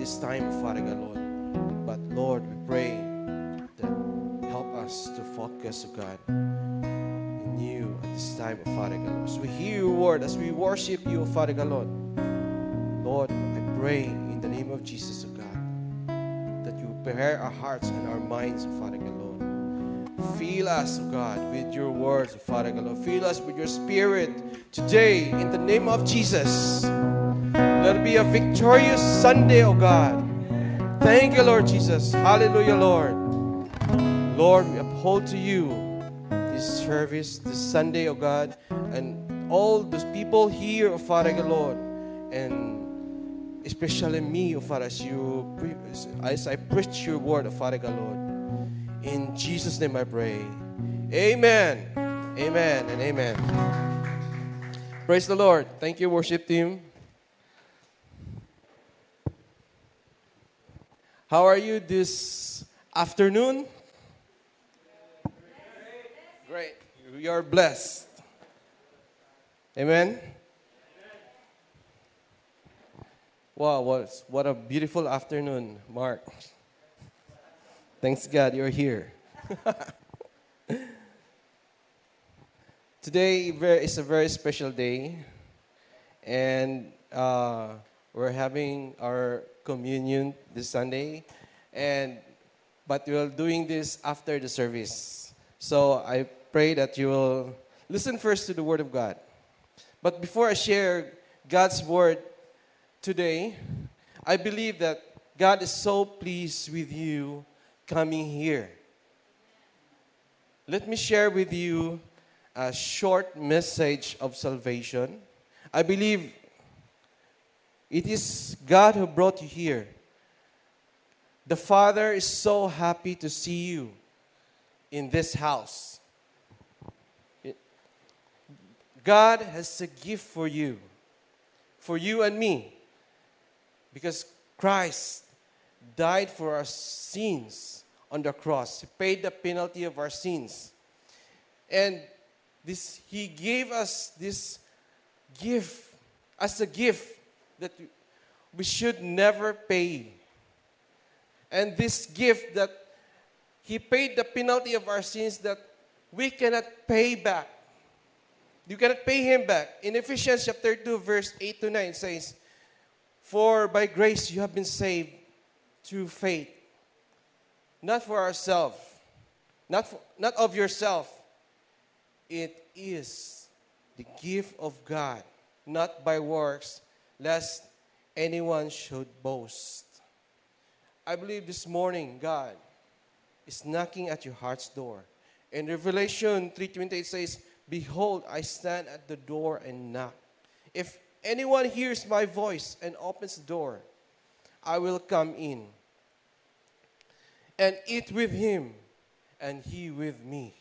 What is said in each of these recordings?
this time, Father God, Lord. But Lord, we pray that help us to focus, oh God, in you at this time, oh Father God. As we hear your word, as we worship you, oh Father God, Lord. Lord, I pray in the name of Jesus, oh God, that you prepare our hearts and our minds, oh Father God, Lord. Fill us, oh God, with your words, oh Father God, Lord. Fill us with your spirit today in the name of Jesus. Let it be a victorious Sunday, oh God. Thank you, Lord Jesus. Hallelujah, Lord. Lord, we uphold to you this service this Sunday, oh God, and all those people here, oh Father Lord, and especially me, oh Father, as you as I preach your word, oh Father Lord. In Jesus' name I pray. Amen. Amen and amen. Praise the Lord. Thank you, worship team. How are you this afternoon? Great. We are blessed. Amen. Wow, what, what a beautiful afternoon, Mark. Thanks God you're here. Today is a very special day, and uh, we're having our communion this Sunday, and but we're doing this after the service. So I pray that you will listen first to the Word of God. But before I share God's Word today, I believe that God is so pleased with you coming here. Let me share with you a short message of salvation. I believe it is God who brought you here. The Father is so happy to see you in this house. God has a gift for you, for you and me, because Christ died for our sins on the cross. He paid the penalty of our sins. And this he gave us this gift as a gift that we should never pay. And this gift that he paid the penalty of our sins that we cannot pay back. You cannot pay him back. In Ephesians chapter 2 verse 8 to 9 says, "For by grace you have been saved through faith, not for ourselves, not not of yourself. It is the gift of God, not by works, lest anyone should boast." I believe this morning God is knocking at your heart's door. In Revelation 3:28 says, "Behold, I stand at the door and knock. If anyone hears my voice and opens the door, I will come in and eat with him and he with me."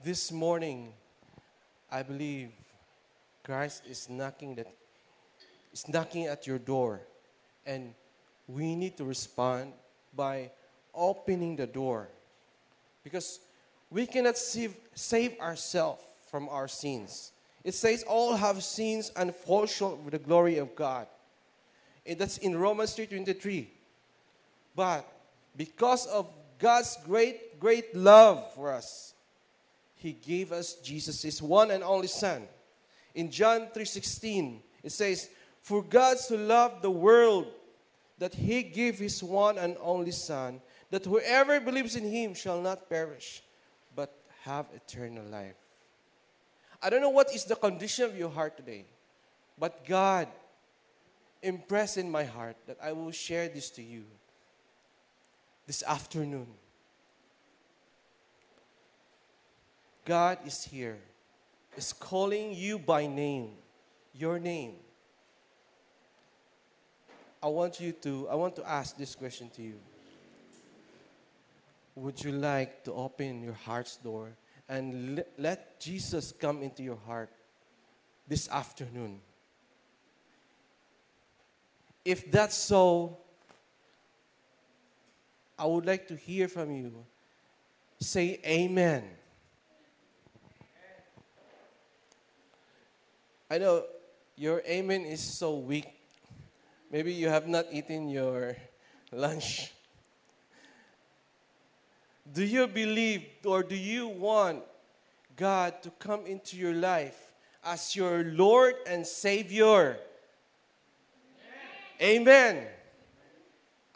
This morning, I believe Christ is knocking that is knocking at your door and we need to respond by opening the door because we cannot save, save ourselves from our sins. It says, All have sins and fall short of the glory of God. And that's in Romans 3:23. But because of God's great, great love for us, He gave us Jesus, His one and only Son. In John 3:16, it says, For God so loved the world that he gave his one and only Son, that whoever believes in him shall not perish, but have eternal life. I don't know what is the condition of your heart today, but God impressed in my heart that I will share this to you this afternoon. God is here, is calling you by name, your name. I want you to, I want to ask this question to you. Would you like to open your heart's door and le- let Jesus come into your heart this afternoon? If that's so, I would like to hear from you. Say amen. I know your amen is so weak. Maybe you have not eaten your lunch. Do you believe or do you want God to come into your life as your Lord and Savior? Amen. Amen.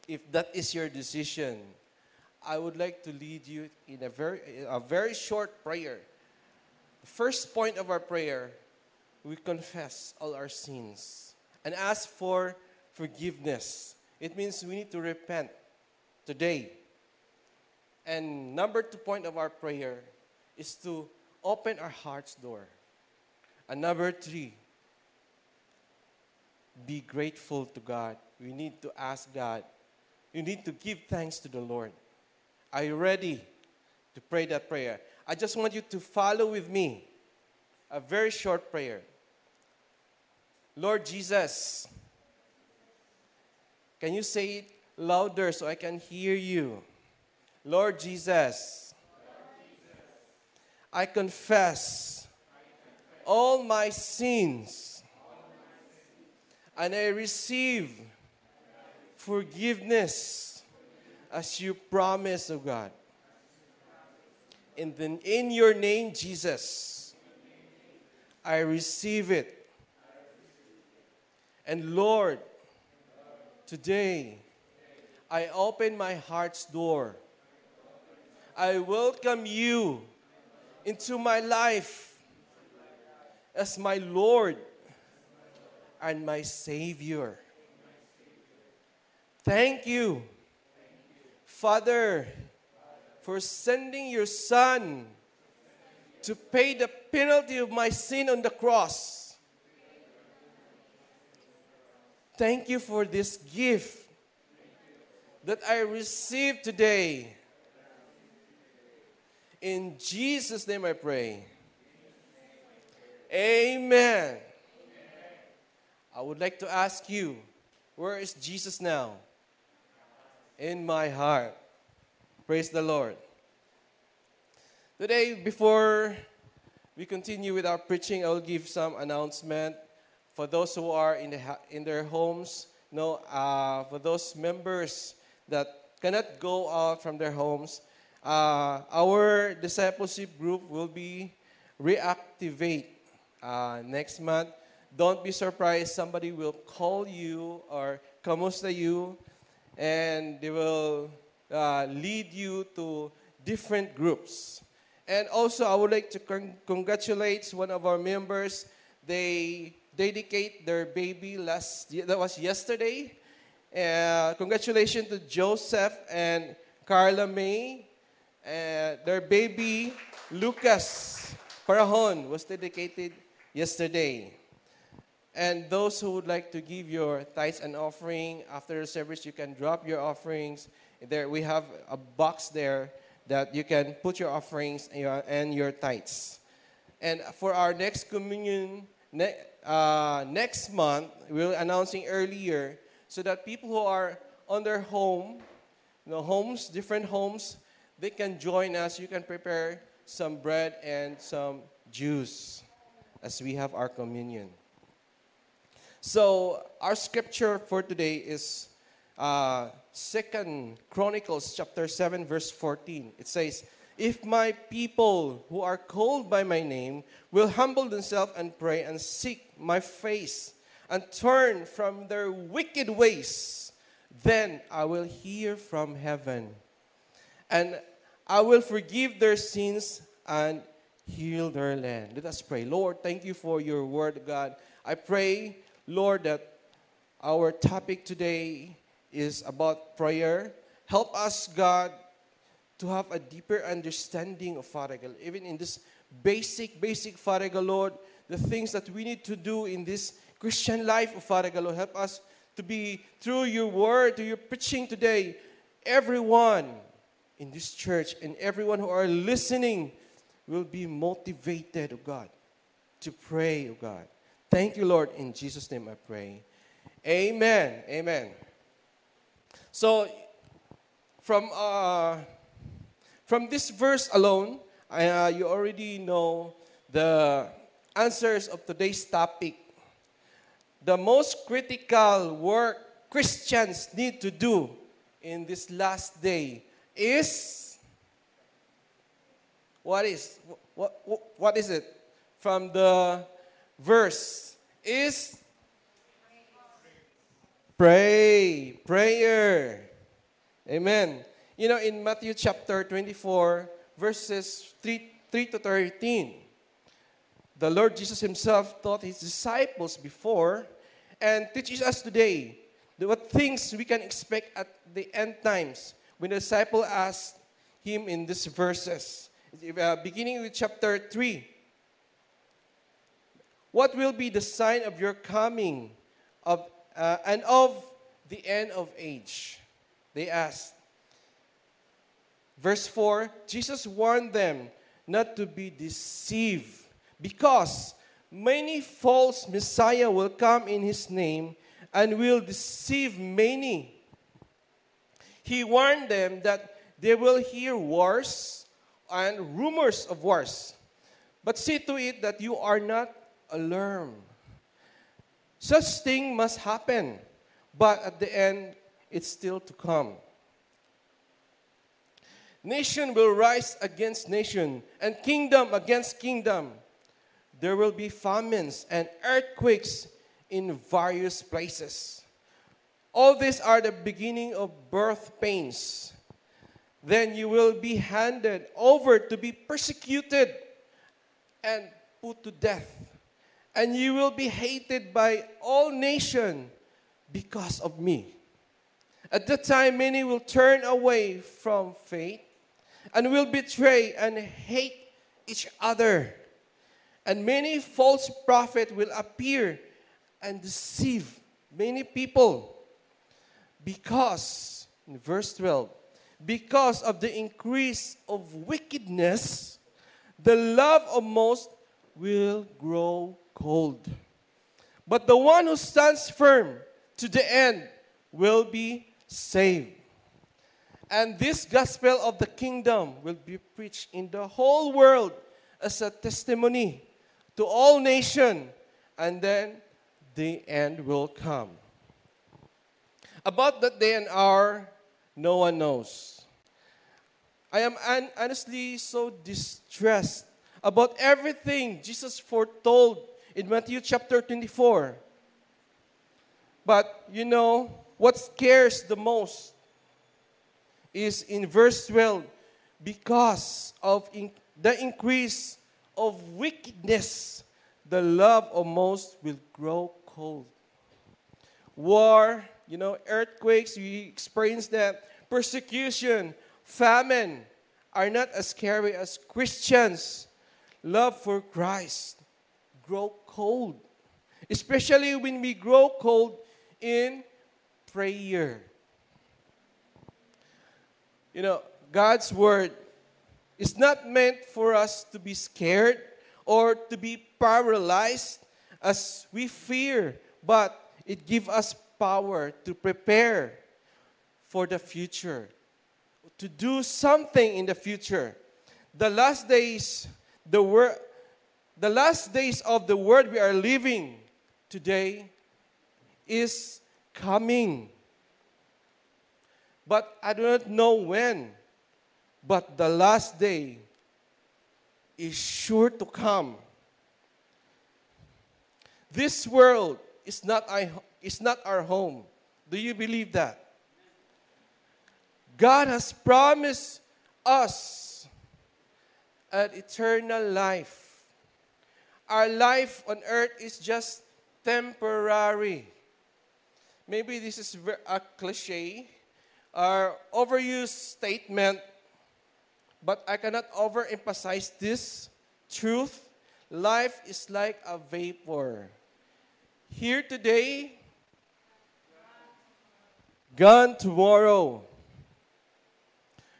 If that is your decision, I would like to lead you in a very, a very short prayer. The first point of our prayer we confess all our sins and ask for forgiveness. It means we need to repent today. And number two point of our prayer is to open our heart's door. And number three, be grateful to God. We need to ask God. You need to give thanks to the Lord. Are you ready to pray that prayer? I just want you to follow with me a very short prayer. Lord Jesus, can you say it louder so I can hear you? Lord Jesus, I confess all my sins and I receive forgiveness as you promise, oh God. And then in your name, Jesus, I receive it. And Lord, today I open my heart's door. I welcome you into my life as my Lord and my Savior. Thank you, Father, for sending your Son to pay the penalty of my sin on the cross Thank you for this gift that I received today. In Jesus' name I pray. Amen. I would like to ask you, where is Jesus now? In my heart. Praise the Lord. Today, before we continue with our preaching, I will give some announcement for those who are in, the, in their homes, know, uh, for those members that cannot go out from their homes, uh, our discipleship group will be reactivate uh, next month. Don't be surprised. Somebody will call you or kamusta you, and they will uh, lead you to different groups. And also, I would like to con- congratulate one of our members. They dedicate their baby last that was yesterday. Uh, congratulations to Joseph and Carla May. Uh, their baby Lucas Parahon was dedicated yesterday. And those who would like to give your tithes and offering after the service, you can drop your offerings. There we have a box there that you can put your offerings and your, and your tithes. And for our next communion, ne- uh, next month, we're announcing earlier, so that people who are on their home, you know, homes, different homes, they can join us. You can prepare some bread and some juice as we have our communion. So our scripture for today is uh, Second Chronicles chapter seven verse fourteen. It says, if my people who are called by my name will humble themselves and pray and seek my face and turn from their wicked ways, then I will hear from heaven and I will forgive their sins and heal their land. Let us pray. Lord, thank you for your word, God. I pray, Lord, that our topic today is about prayer. Help us, God, to have a deeper understanding of God. Even in this basic, basic God, Lord, the things that we need to do in this Christian life of God, Lord, help us to be through your word, through your preaching today. Everyone in this church and everyone who are listening will be motivated, oh God, to pray, oh God. Thank you, Lord. In Jesus' name I pray. Amen. Amen. So, from uh, from this verse alone, uh, you already know the answers of today's topic. The most critical work Christians need to do in this last day is what is what, what, what is it? From the verse is pray prayer. Amen you know in matthew chapter 24 verses 3, 3 to 13 the lord jesus himself taught his disciples before and teaches us today what things we can expect at the end times when the disciple asked him in these verses, uh, beginning with chapter 3, what will be the sign of your coming of, uh, and of the end of age? They asked. Verse 4 Jesus warned them not to be deceived because many false Messiah will come in his name and will deceive many. He warned them that they will hear wars and rumors of wars. But see to it that you are not alarmed. Such thing must happen, but at the end, it's still to come. Nation will rise against nation, and kingdom against kingdom. There will be famines and earthquakes in various places. All these are the beginning of birth pains. Then you will be handed over to be persecuted and put to death. And you will be hated by all nations because of me. At that time, many will turn away from faith and will betray and hate each other. And many false prophets will appear and deceive many people. Because, in verse 12, because of the increase of wickedness, the love of most will grow cold. But the one who stands firm to the end will be saved. And this gospel of the kingdom will be preached in the whole world as a testimony to all nations, and then the end will come. About that day and hour, no one knows. I am honestly so distressed about everything Jesus foretold in Matthew chapter 24. But you know, what scares the most is in verse 12 because of in the increase of wickedness, the love of most will grow cold. War, you know, earthquakes, we experience that. Persecution, famine are not as scary as Christians. Love for Christ grow cold. Especially when we grow cold in prayer. You know, God's word is not meant for us to be scared or to be paralyzed as we fear, but it gives us power to prepare for the future, to do something in the future. The last days, the word, the last days of the world we are living today is coming. But I do not know when. But the last day is sure to come. This world is not is not our home. Do you believe that? God has promised us an eternal life. Our life on earth is just temporary. Maybe this is a cliche or overused statement, but I cannot overemphasize this truth. Life is like a vapor. Here today, gone tomorrow.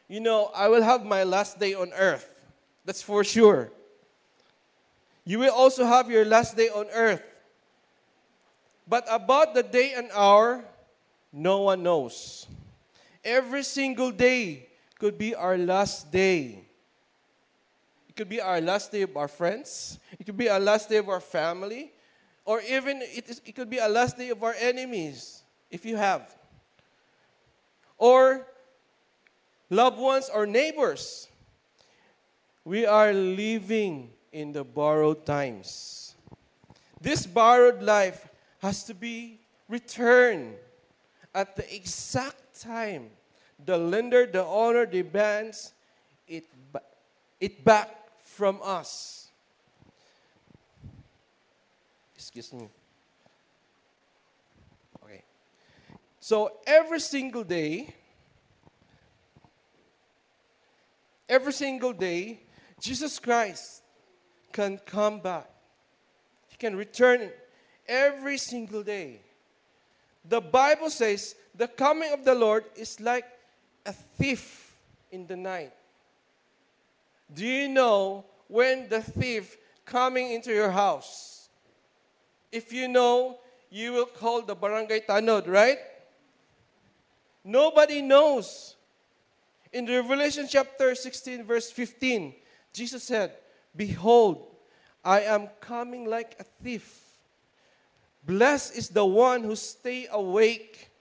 You know, I will have my last day on earth. That's for sure. You will also have your last day on earth. But about the day and hour, no one knows. Every single day could be our last day. It could be our last day of our friends. It could be our last day of our family. Or even it, is, it could be a last day of our enemies, if you have. Or loved ones or neighbors. We are living in the borrowed times. This borrowed life has to be returned at the exact time the lender, the owner demands it, it back from us. Excuse me. Okay. So every single day, every single day, Jesus Christ can come back. He can return every single day. The Bible says the coming of the Lord is like a thief in the night. Do you know when the thief coming into your house? If you know, you will call the barangay tanod, right? Nobody knows. In Revelation chapter 16, verse 15, Jesus said, Behold, I am coming like a thief. Blessed is the one who stay awake,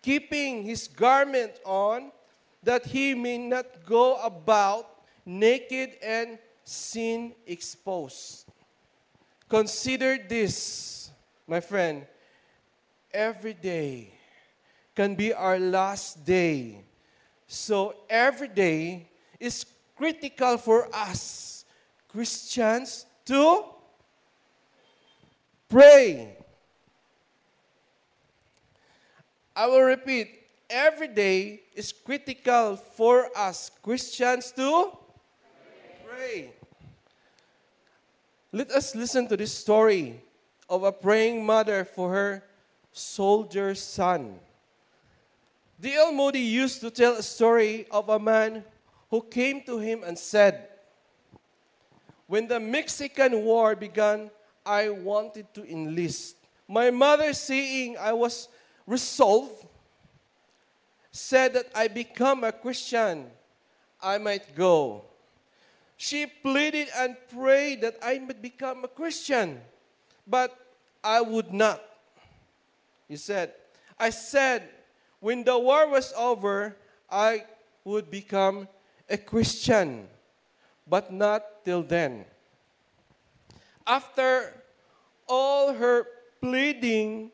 keeping his garment on, that he may not go about naked and sin exposed. Consider this, my friend. Every day can be our last day. So every day is critical for us, Christians, to pray. I will repeat, every day is critical for us Christians to pray. Let us listen to this story of a praying mother for her soldier son. D.L. Moody used to tell a story of a man who came to him and said, When the Mexican War began, I wanted to enlist. My mother, seeing I was resolved, said that I become a Christian, I might go. She pleaded and prayed that I might become a Christian, but I would not. He said, I said, when the war was over, I would become a Christian, but not till then. After all her pleading,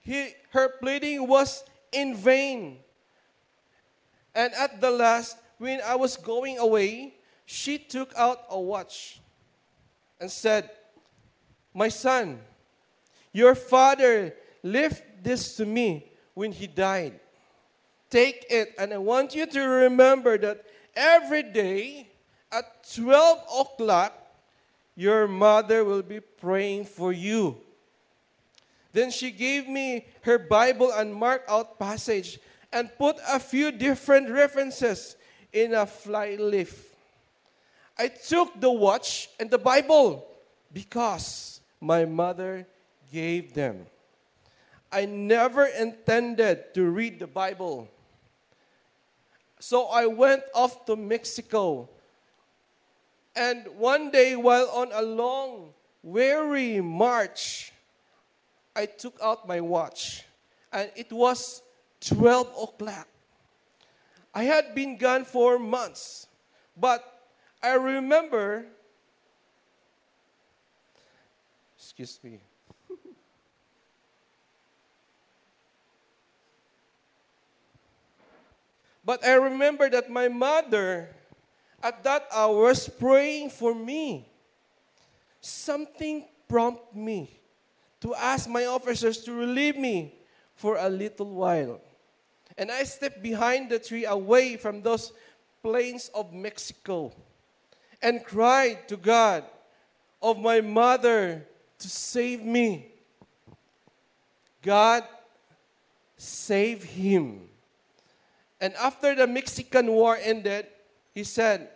he, her pleading was in vain. And at the last, when I was going away, she took out a watch and said, My son, your father left this to me when he died. Take it, and I want you to remember that every day at 12 o'clock, your mother will be praying for you. Then she gave me her Bible and marked out passage and put a few different references in a fly leaf. I took the watch and the Bible because my mother gave them. I never intended to read the Bible. So I went off to Mexico. And one day, while on a long, weary march, I took out my watch. And it was 12 o'clock. I had been gone for months. But I remember, excuse me. But I remember that my mother at that hour was praying for me. Something prompted me to ask my officers to relieve me for a little while. And I stepped behind the tree away from those plains of Mexico and cried to God of my mother to save me. God save him. And after the Mexican War ended, he said,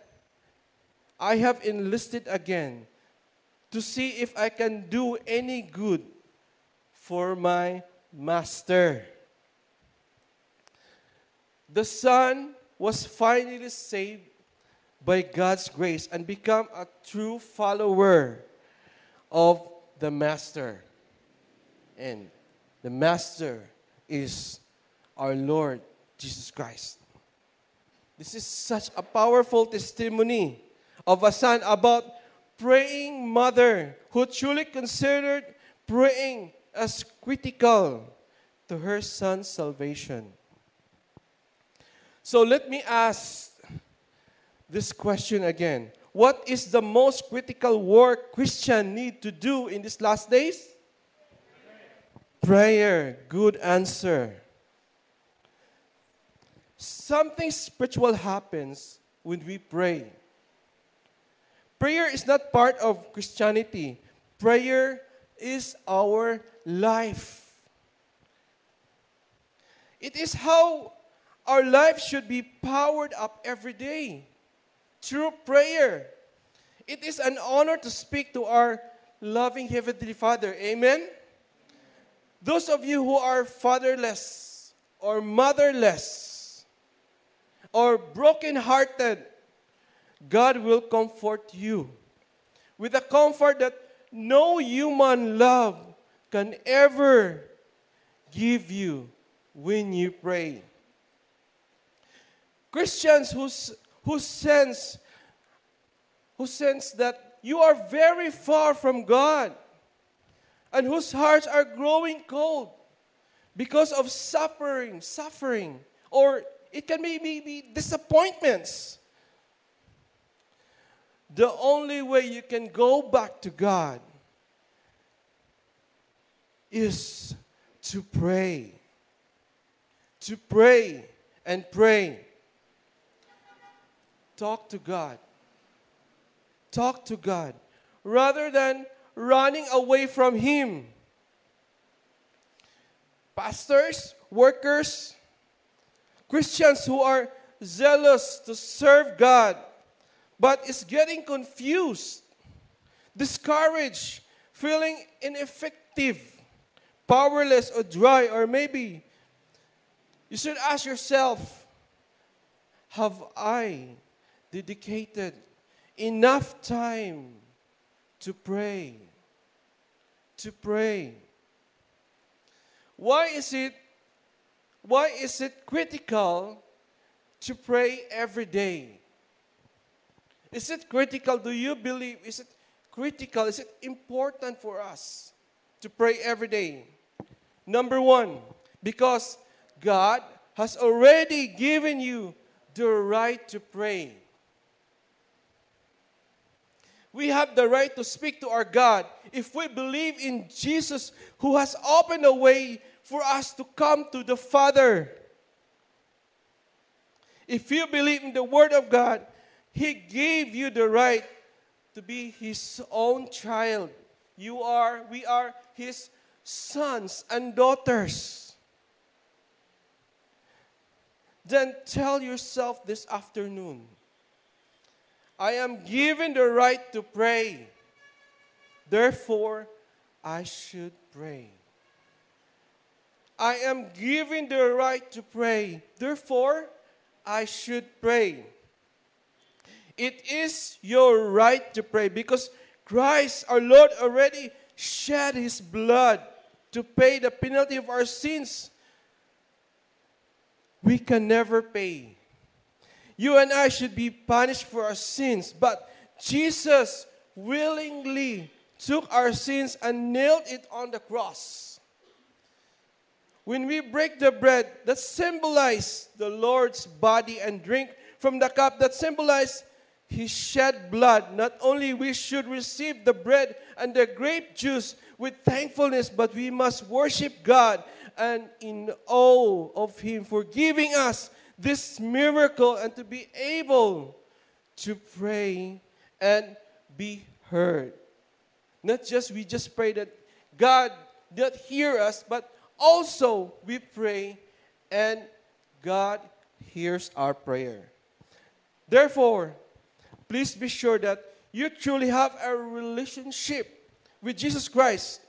I have enlisted again to see if I can do any good for my master. The son was finally saved by God's grace and become a true follower of the master. And the master is our Lord Jesus Christ. This is such a powerful testimony of a son about praying mother who truly considered praying as critical to her son's salvation. So let me ask this question again. What is the most critical work Christian need to do in these last days? Prayer. Good answer. Something spiritual happens when we pray. Prayer is not part of Christianity. Prayer is our life. It is how our life should be powered up every day through prayer. It is an honor to speak to our loving Heavenly Father. Amen. Those of you who are fatherless or motherless or broken-hearted, God will comfort you with a comfort that no human love can ever give you when you pray. Christians who, who sense who sense that you are very far from God and whose hearts are growing cold because of suffering, suffering, or it can be, be, be disappointments the only way you can go back to God is to pray. To pray and pray. Talk to God. Talk to God rather than running away from Him. Pastors, workers, Christians who are zealous to serve God but is getting confused, discouraged, feeling ineffective, powerless, or dry, or maybe you should ask yourself Have I dedicated enough time to pray? To pray. Why is it why is it critical to pray every day? Is it critical? Do you believe? Is it critical? Is it important for us to pray every day? Number one, because God has already given you the right to pray. We have the right to speak to our God if we believe in Jesus who has opened a way for us to come to the Father. If you believe in the Word of God, he gave you the right to be His own child. You are, we are His sons and daughters. Then tell yourself this afternoon I am given the right to pray. Therefore, I should pray. I am given the right to pray. Therefore, I should pray. It is your right to pray because Christ, our Lord, already shed his blood to pay the penalty of our sins. We can never pay. You and I should be punished for our sins, but Jesus willingly took our sins and nailed it on the cross. When we break the bread that symbolize the Lord's body and drink from the cup that symbolize he shed blood, not only we should receive the bread and the grape juice with thankfulness, but we must worship God and in awe of Him for giving us this miracle and to be able to pray and be heard. Not just we just pray that God not hear us, but also we pray and God hears our prayer. Therefore, please be sure that you truly have a relationship with Jesus Christ.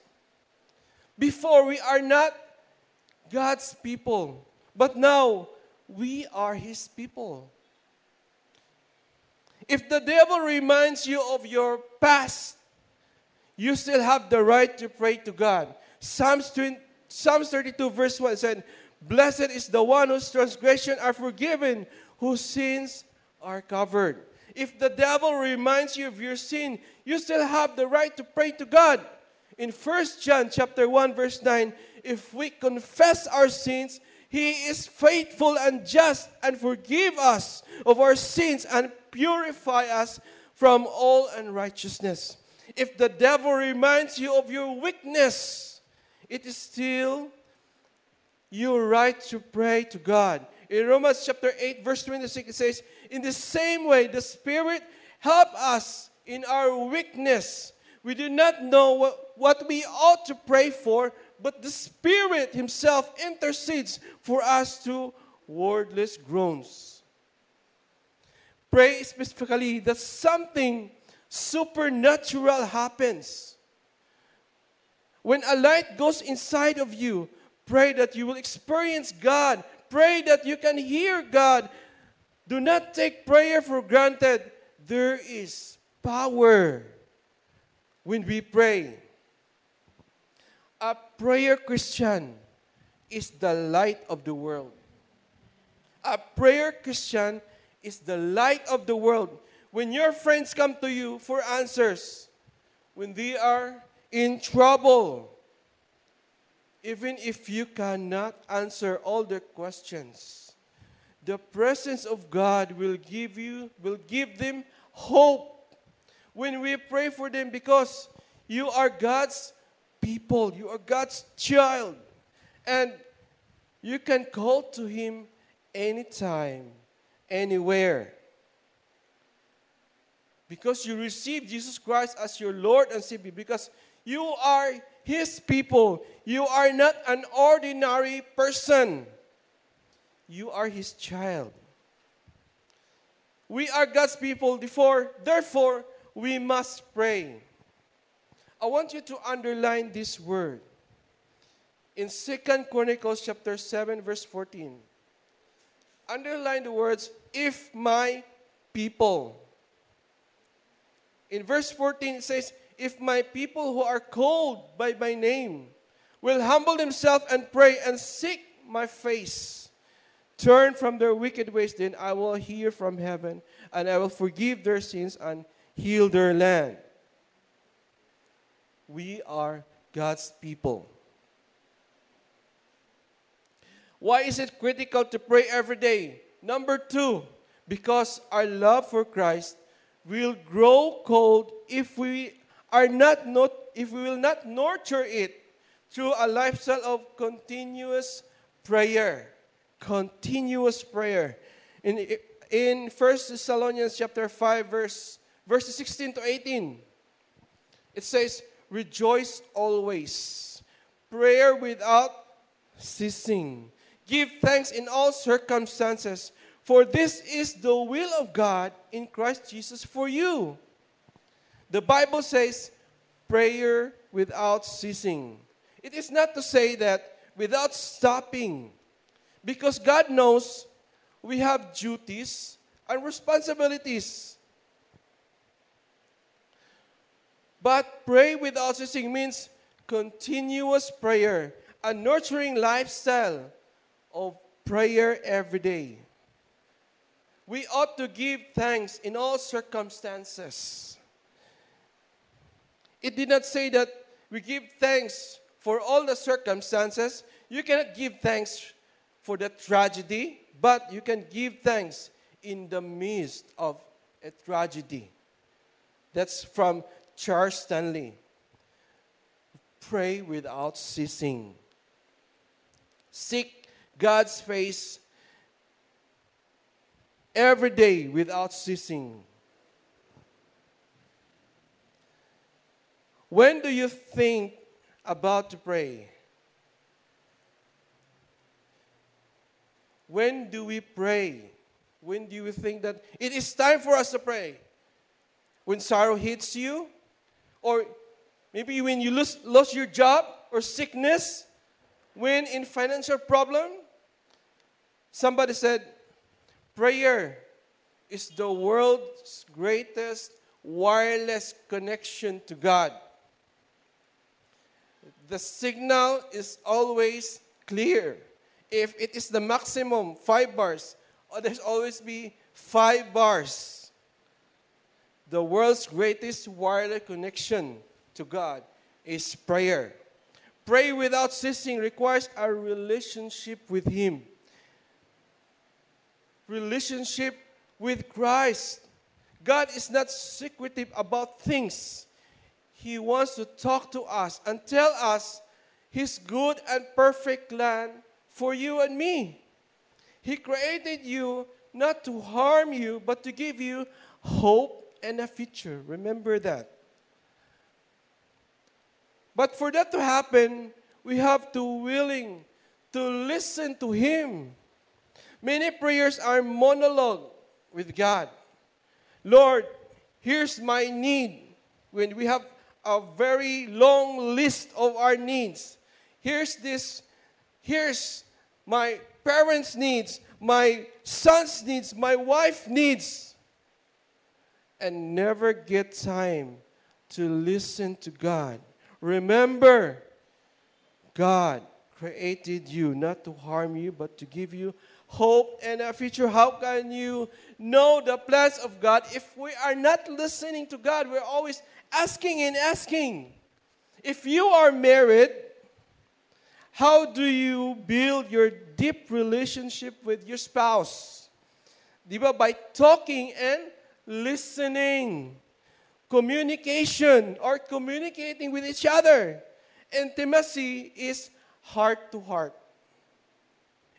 Before we are not God's people, but now we are His people. If the devil reminds you of your past, you still have the right to pray to God. Psalms, 20, Psalms 32, verse 1 said, Blessed is the one whose transgressions are forgiven, whose sins are covered. If the devil reminds you of your sin, you still have the right to pray to God. In 1 John chapter 1 verse 9, if we confess our sins, he is faithful and just and forgive us of our sins and purify us from all unrighteousness. If the devil reminds you of your weakness, it is still your right to pray to God. In Romans chapter 8, verse 26, it says, In the same way, the Spirit help us in our weakness. We do not know what, what we ought to pray for, but the Spirit Himself intercedes for us to wordless groans. Pray specifically that something supernatural happens. When a light goes inside of you, pray that you will experience God. Pray that you can hear God. Do not take prayer for granted. There is power when we pray. A prayer Christian is the light of the world. A prayer Christian is the light of the world. When your friends come to you for answers, when they are in trouble, even if you cannot answer all their questions, the presence of God will give you, will give them hope when we pray for them because you are God's people, you are God's child, and you can call to Him anytime, anywhere. Because you receive Jesus Christ as your Lord and Savior, because you are His people. You are not an ordinary person, you are His child. We are God's people, therefore, therefore we must pray. I want you to underline this word. In Second Chronicles chapter 7 verse 14. Underline the words if my people. In verse 14 it says if my people who are called by my name will humble themselves and pray and seek my face, turn from their wicked ways, then I will hear from heaven and I will forgive their sins and heal their land. We are God's people. Why is it critical to pray every day? Number two, because our love for Christ will grow cold if we are not, not if we will not nurture it through a lifestyle of continuous prayer. Continuous prayer. In, in 1 Thessalonians chapter 5, verse verses 16 to 18. It says, Rejoice always, prayer without ceasing. Give thanks in all circumstances, for this is the will of God in Christ Jesus for you. The Bible says, prayer without ceasing. It is not to say that without stopping, because God knows we have duties and responsibilities. But pray without ceasing means continuous prayer, a nurturing lifestyle of prayer every day. We ought to give thanks in all circumstances. It did not say that we give thanks for all the circumstances. You cannot give thanks for the tragedy, but you can give thanks in the midst of a tragedy. That's from Charles Stanley. Pray without ceasing. Seek God's face every day without ceasing. When do you think about to pray? When do we pray? When do you think that it is time for us to pray? When sorrow hits you? Or maybe when you lose, lost your job or sickness? When in financial problem? Somebody said, prayer is the world's greatest wireless connection to God. The signal is always clear. If it is the maximum five bars, or there's always be five bars. The world's greatest wireless connection to God is prayer. Pray without ceasing requires a relationship with Him. Relationship with Christ. God is not secretive about things. He wants to talk to us and tell us His good and perfect plan for you and me. He created you not to harm you, but to give you hope and a future. Remember that. But for that to happen, we have to willing to listen to Him. Many prayers are monologue with God. Lord, here's my need. When we have a very long list of our needs. Here's this, here's my parents' needs, my son's needs, my wife needs. And never get time to listen to God. Remember, God created you not to harm you, but to give you hope and a future. How can you know the plans of God if we are not listening to God? We're always asking and asking. If you are married, how do you build your deep relationship with your spouse? Diba? By talking and listening. Communication or communicating with each other. Intimacy is heart to heart.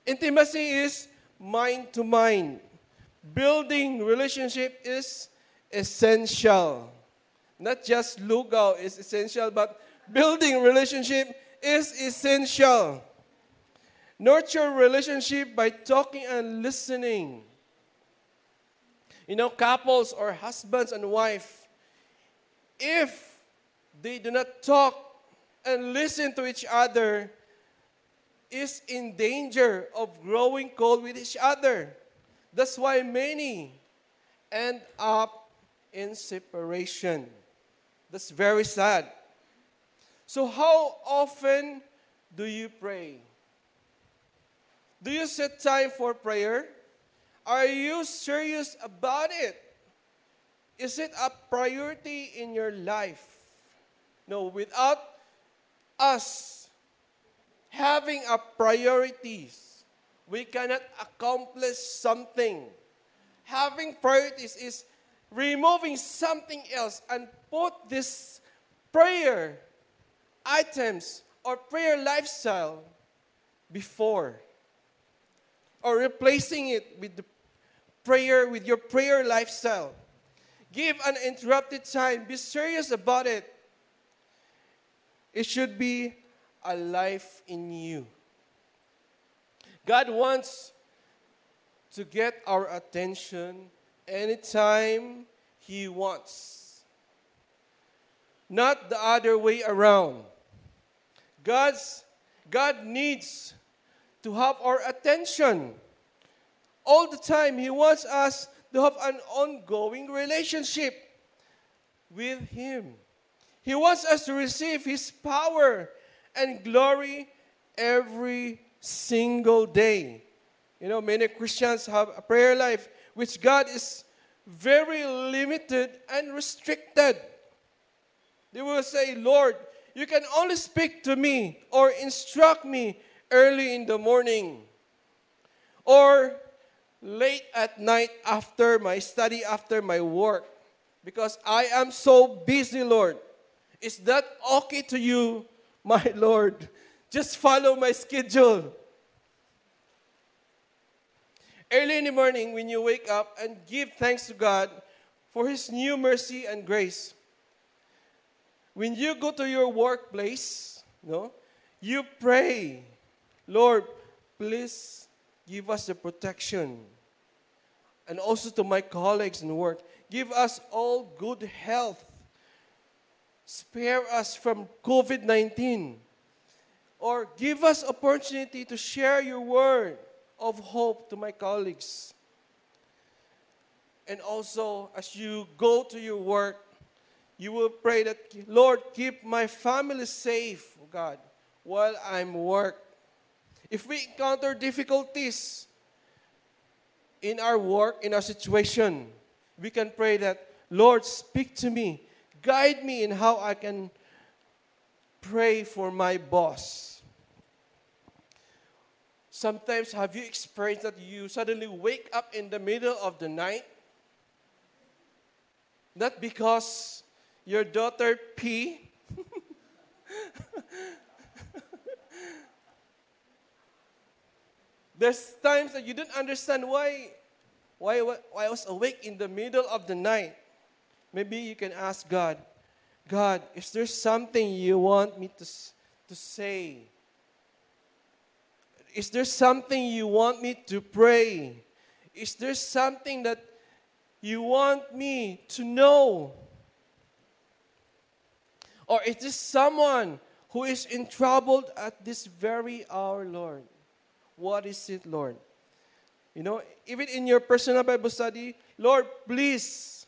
Intimacy is mind to mind. Building relationship is essential. Not just lugaw is essential, but building relationship is essential. Nurture relationship by talking and listening. You know, couples or husbands and wife, if they do not talk and listen to each other, is in danger of growing cold with each other. That's why many end up in separation. That's very sad. So, how often do you pray? Do you set time for prayer? Are you serious about it? Is it a priority in your life? No, without us having a priorities, we cannot accomplish something. Having priorities is removing something else and put this prayer items or prayer lifestyle before or replacing it with the prayer with your prayer lifestyle. Give an interrupted time. Be serious about it. It should be a life in you. God wants to get our attention anytime he wants not the other way around God's, God needs to have our attention. All the time, He wants us to have an ongoing relationship with Him. He wants us to receive His power and glory every single day. You know, many Christians have a prayer life which God is very limited and restricted. They will say, Lord, you can only speak to me or instruct me early in the morning. Or late at night after my study, after my work, because I am so busy, Lord. Is that okay to you, my Lord? Just follow my schedule. Early in the morning, when you wake up and give thanks to God for His new mercy and grace. When you go to your workplace, no, you pray, Lord, please give us the protection. And also to my colleagues in work, give us all good health. Spare us from COVID 19. Or give us opportunity to share your word of hope to my colleagues. And also, as you go to your work, you will pray that, Lord, keep my family safe, God, while I'm work. If we encounter difficulties in our work, in our situation, we can pray that, Lord, speak to me, guide me in how I can pray for my boss. Sometimes, have you experienced that you suddenly wake up in the middle of the night? Not because your daughter P There's times that you don't understand why, why, why I was awake in the middle of the night. Maybe you can ask God, God, is there something you want me to, to say? Is there something you want me to pray? Is there something that you want me to know? Or is this someone who is in trouble at this very hour, Lord? What is it, Lord? You know, even in your personal Bible study, Lord, please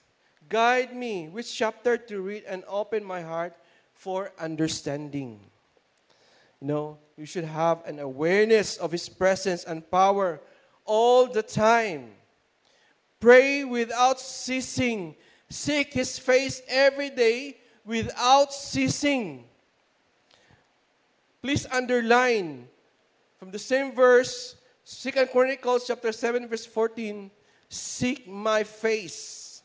guide me which chapter to read and open my heart for understanding. You know, you should have an awareness of His presence and power all the time. Pray without ceasing. Seek His face every day without ceasing. Please underline from the same verse, Second Chronicles chapter 7, verse 14, seek my face.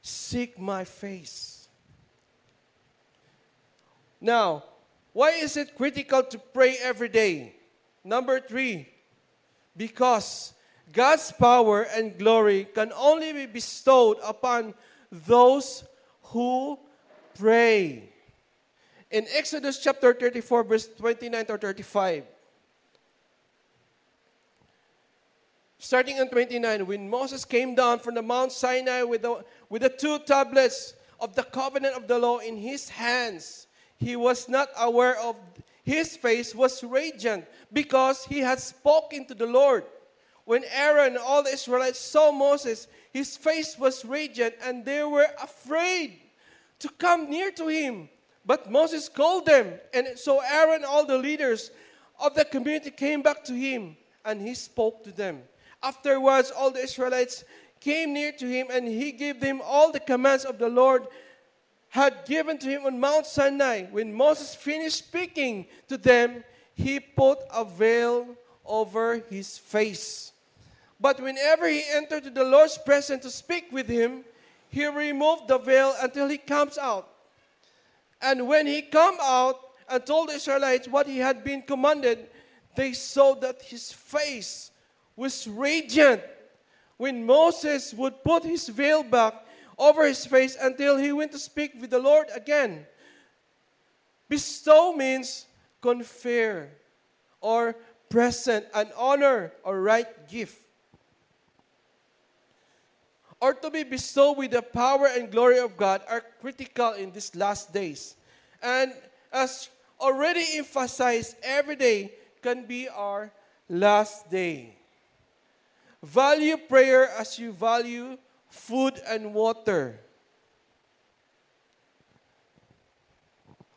Seek my face. Now, why is it critical to pray every day? Number three, because God's power and glory can only be bestowed upon those who pray in Exodus chapter 34, verse 29 to 35. Starting in 29, when Moses came down from the Mount Sinai with the, with the two tablets of the covenant of the law in his hands, he was not aware of his face was radiant because he had spoken to the Lord. When Aaron and all the Israelites saw Moses, his face was radiant and they were afraid to come near to him. But Moses called them, and so Aaron, all the leaders of the community came back to him, and he spoke to them. Afterwards, all the Israelites came near to him, and he gave them all the commands of the Lord had given to him on Mount Sinai. When Moses finished speaking to them, he put a veil over his face. But whenever he entered the Lord's presence to speak with him, he removed the veil until he comes out. And when he come out and told the Israelites what he had been commanded, they saw that his face was radiant. When Moses would put his veil back over his face until he went to speak with the Lord again. Bestow means confer or present, an honor or right gift or to be bestowed with the power and glory of God are critical in these last days. And as already emphasized, every day can be our last day. Value prayer as you value food and water.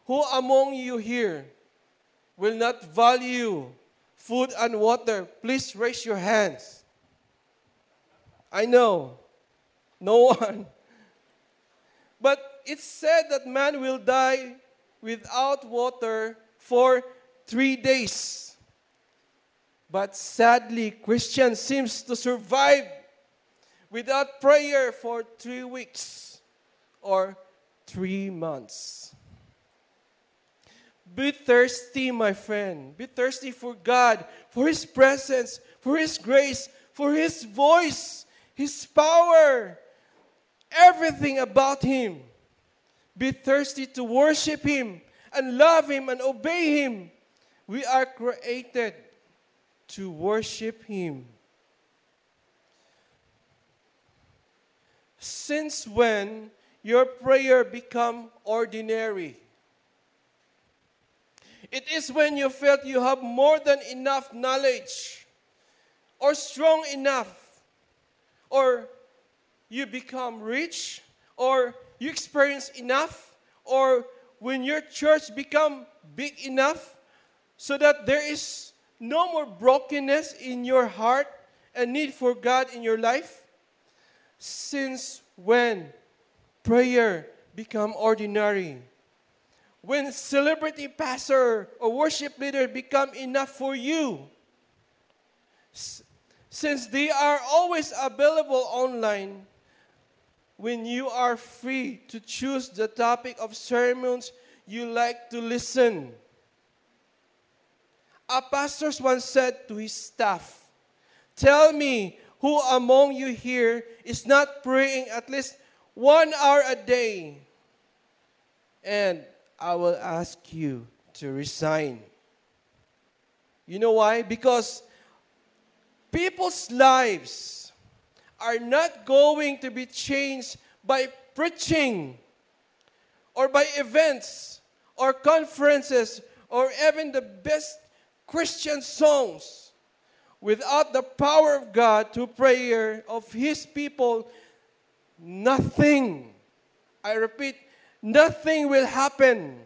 Who among you here will not value food and water? Please raise your hands. I know. No one. But it's said that man will die without water for three days. But sadly, Christians seems to survive without prayer for three weeks or three months. Be thirsty, my friend. Be thirsty for God, for His presence, for His grace, for His voice, His power, everything about Him. Be thirsty to worship Him and love Him and obey Him. We are created to worship Him. Since when your prayer become ordinary? It is when you felt you have more than enough knowledge or strong enough or you become rich or you experience enough or when your church become big enough so that there is no more brokenness in your heart and need for God in your life? Since when prayer become ordinary? When celebrity pastor or worship leader become enough for you? Since they are always available online, when you are free to choose the topic of sermons you like to listen. A pastor once said to his staff, Tell me who among you here is not praying at least one hour a day, and I will ask you to resign. You know why? Because people's lives are not going to be changed by preaching or by events or conferences or even the best Christian songs. Without the power of God to prayer of His people, nothing, I repeat, nothing will happen.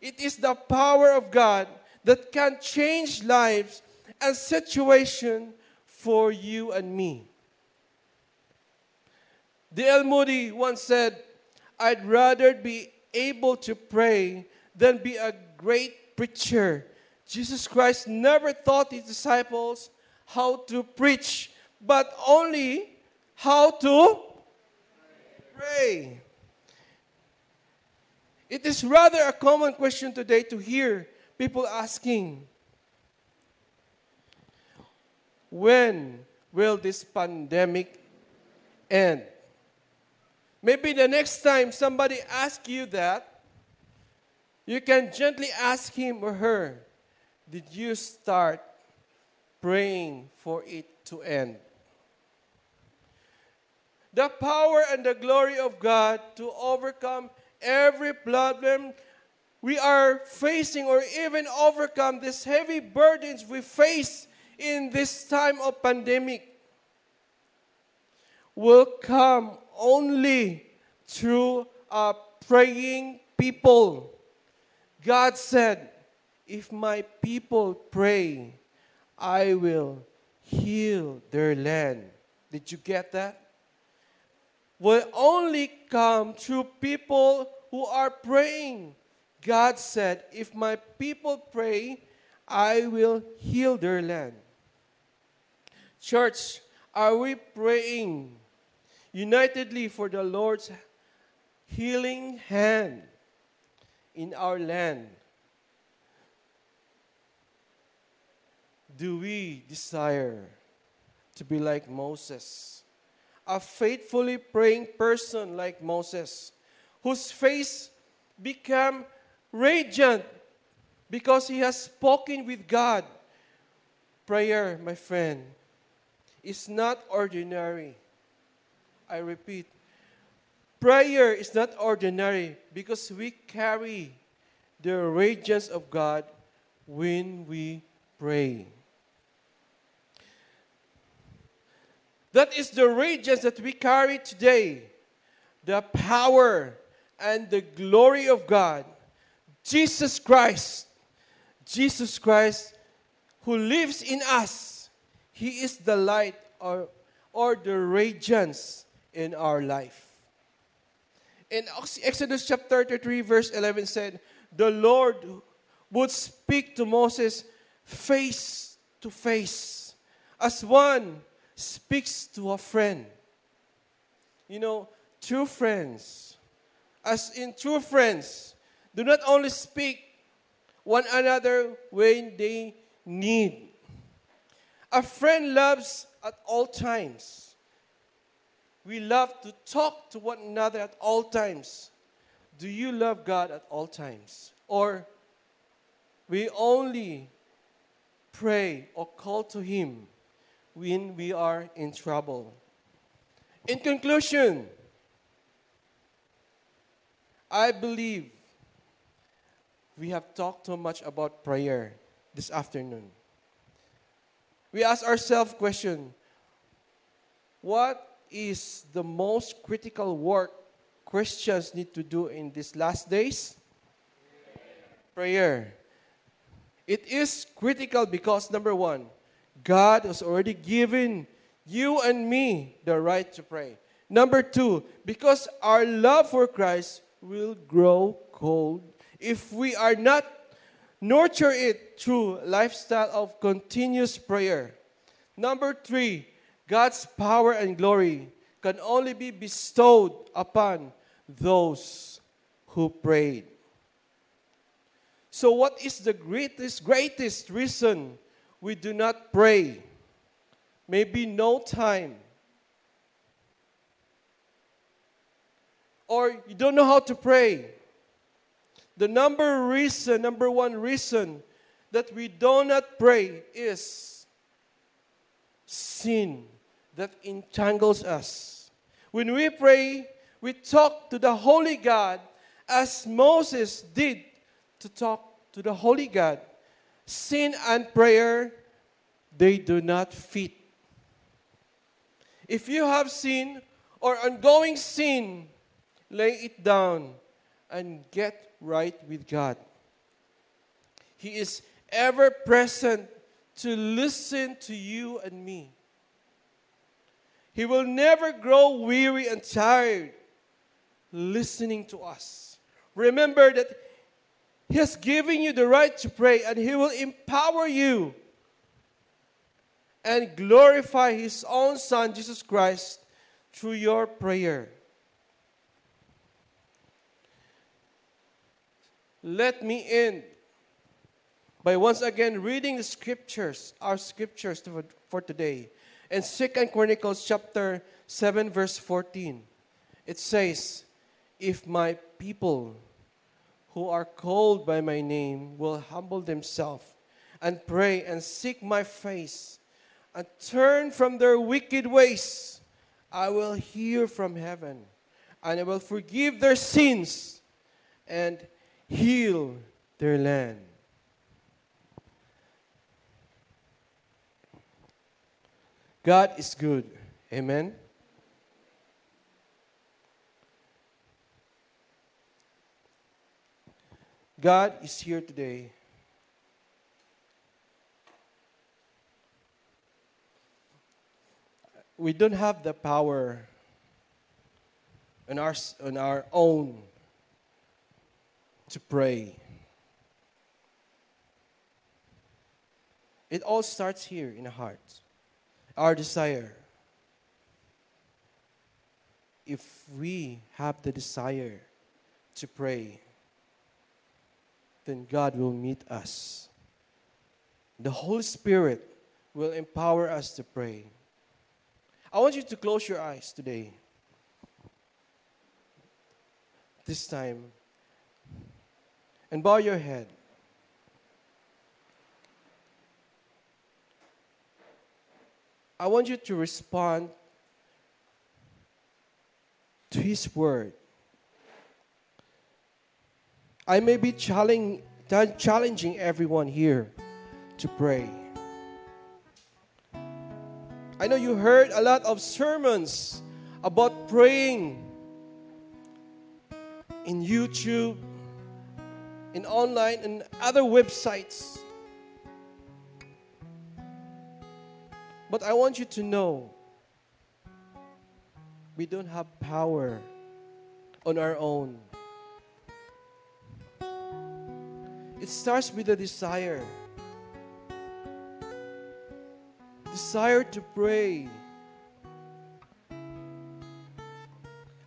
It is the power of God that can change lives and situation for you and me. D.L. Moody once said, I'd rather be able to pray than be a great preacher. Jesus Christ never taught his disciples how to preach, but only how to pray. It is rather a common question today to hear people asking, When will this pandemic end? Maybe the next time somebody asks you that, you can gently ask him or her, Did you start praying for it to end? The power and the glory of God to overcome every problem we are facing or even overcome these heavy burdens we face in this time of pandemic will come only through a praying people. God said, If my people pray, I will heal their land. Did you get that? Will only come through people who are praying. God said, If my people pray, I will heal their land. Church, are we praying unitedly for the Lord's healing hand in our land. Do we desire to be like Moses, a faithfully praying person like Moses, whose face became radiant because he has spoken with God? Prayer, my friend, is not ordinary I repeat, prayer is not ordinary because we carry the radiance of God when we pray. That is the radiance that we carry today. The power and the glory of God. Jesus Christ. Jesus Christ who lives in us. He is the light or, or the radiance in our life. In Exodus chapter 33, verse 11 said, The Lord would speak to Moses face to face, as one speaks to a friend. You know, true friends, as in true friends, do not only speak one another when they need. A friend loves at all times. We love to talk to one another at all times. Do you love God at all times? Or we only pray or call to Him when we are in trouble? In conclusion, I believe we have talked too much about prayer this afternoon. We ask ourselves question, what is the most critical work Christians need to do in these last days? Prayer. It is critical because number 1, God has already given you and me the right to pray. Number 2, because our love for Christ will grow cold if we are not nurture it through lifestyle of continuous prayer. Number 3, God's power and glory can only be bestowed upon those who prayed. So what is the greatest greatest reason we do not pray? Maybe no time. Or you don't know how to pray. The number reason, number one reason that we do not pray is sin that entangles us. When we pray, we talk to the Holy God as Moses did to talk to the Holy God. Sin and prayer, they do not fit. If you have sin or ongoing sin, lay it down and get right with God. He is ever present to listen to you and me. He will never grow weary and tired listening to us. Remember that He has given you the right to pray and He will empower you and glorify His own Son, Jesus Christ, through your prayer. Let me end by once again reading the scriptures, our scriptures for today. In Second Chronicles chapter 7 verse 14, it says, If my people who are called by my name will humble themselves and pray and seek my face and turn from their wicked ways, I will hear from heaven and I will forgive their sins and heal their land. God is good. Amen. God is here today. We don't have the power on our, on our own to pray. It all starts here in the heart our desire. If we have the desire to pray, then God will meet us. The Holy Spirit will empower us to pray. I want you to close your eyes today. This time, and bow your head. I want you to respond to His Word. I may be challenging, everyone here to pray. I know you heard a lot of sermons about praying in YouTube, in online, and other websites. But I want you to know we don't have power on our own. It starts with a desire. desire to pray,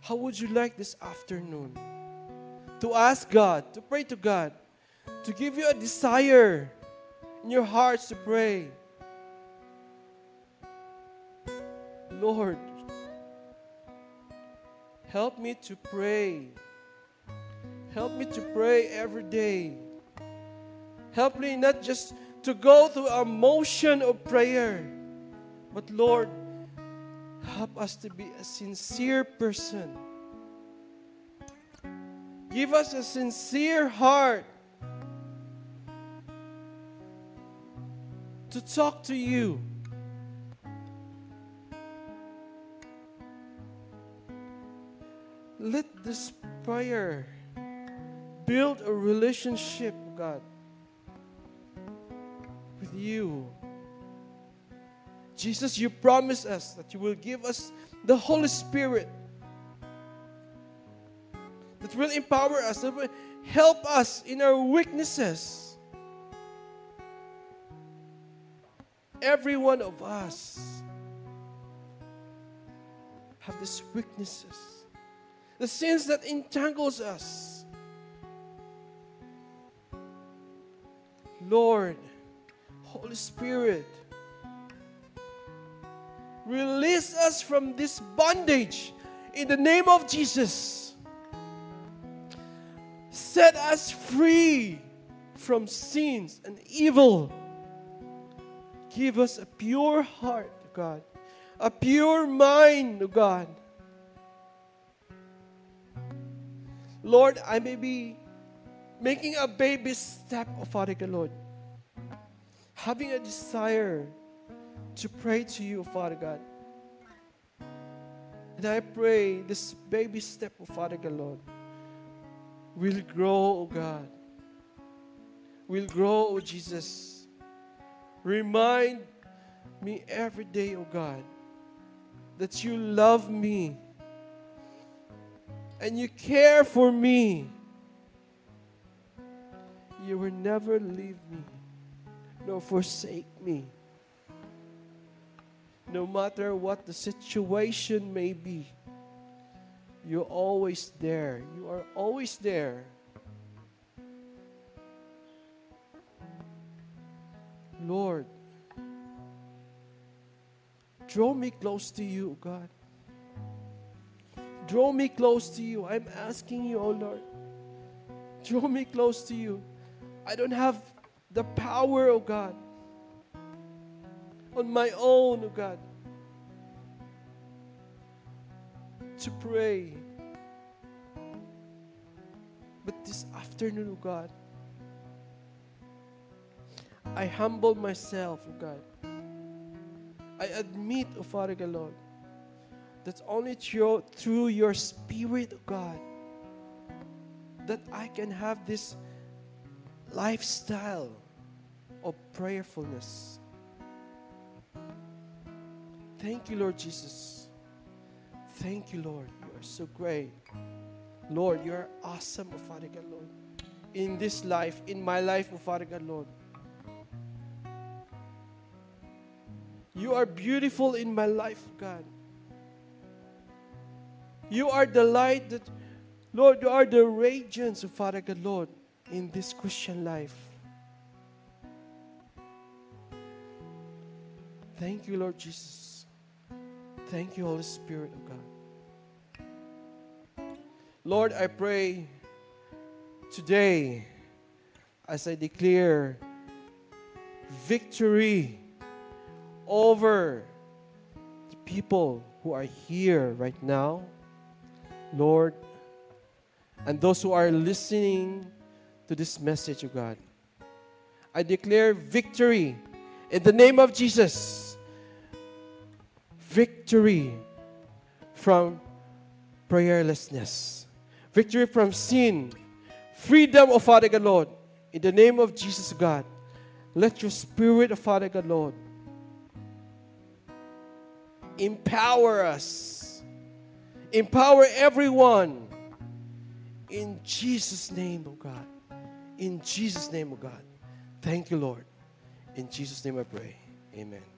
how would you like this afternoon to ask God, to pray to God, to give you a desire in your hearts to pray? Lord, help me to pray. Help me to pray every day. Help me not just to go through a motion of prayer, but Lord, help us to be a sincere person. Give us a sincere heart to talk to you. Let this prayer build a relationship, God, with you. Jesus, you promised us that you will give us the Holy Spirit that will empower us, that will help us in our weaknesses. Every one of us have these weaknesses, the sins that entangles us. Lord, Holy Spirit, release us from this bondage in the name of Jesus. Set us free from sins and evil. Give us a pure heart, God, a pure mind, God. Lord, I may be making a baby step, oh Father God, Lord. Having a desire to pray to you, Father God. And I pray this baby step, oh Father God, Lord, will grow, oh God. Will grow, oh Jesus. Remind me every day, oh God, that you love me and you care for me. You will never leave me nor forsake me. No matter what the situation may be, you're always there. You are always there. Lord, draw me close to you, God. Draw me close to you. I'm asking you, oh Lord. Draw me close to you. I don't have the power, oh God, on my own, oh God, to pray. But this afternoon, oh God, I humble myself, oh God. I admit, oh Father God, Lord, that's only through, through your Spirit, God, that I can have this lifestyle of prayerfulness. Thank you, Lord Jesus. Thank you, Lord. You are so great. Lord, you are awesome, oh Father God, Lord. In this life, in my life, oh Father God, Lord. You are beautiful in my life, God. You are the light that, Lord, you are the radiance of Father God, Lord, in this Christian life. Thank you, Lord Jesus. Thank you, Holy Spirit of God. Lord, I pray today as I declare victory over the people who are here right now, Lord, and those who are listening to this message of God. I declare victory in the name of Jesus. Victory from prayerlessness, victory from sin, freedom, of Father God, Lord, in the name of Jesus, God. Let your spirit, of Father God, Lord, empower us, empower everyone in Jesus' name, oh God. In Jesus' name, oh God. Thank you, Lord. In Jesus' name I pray. Amen.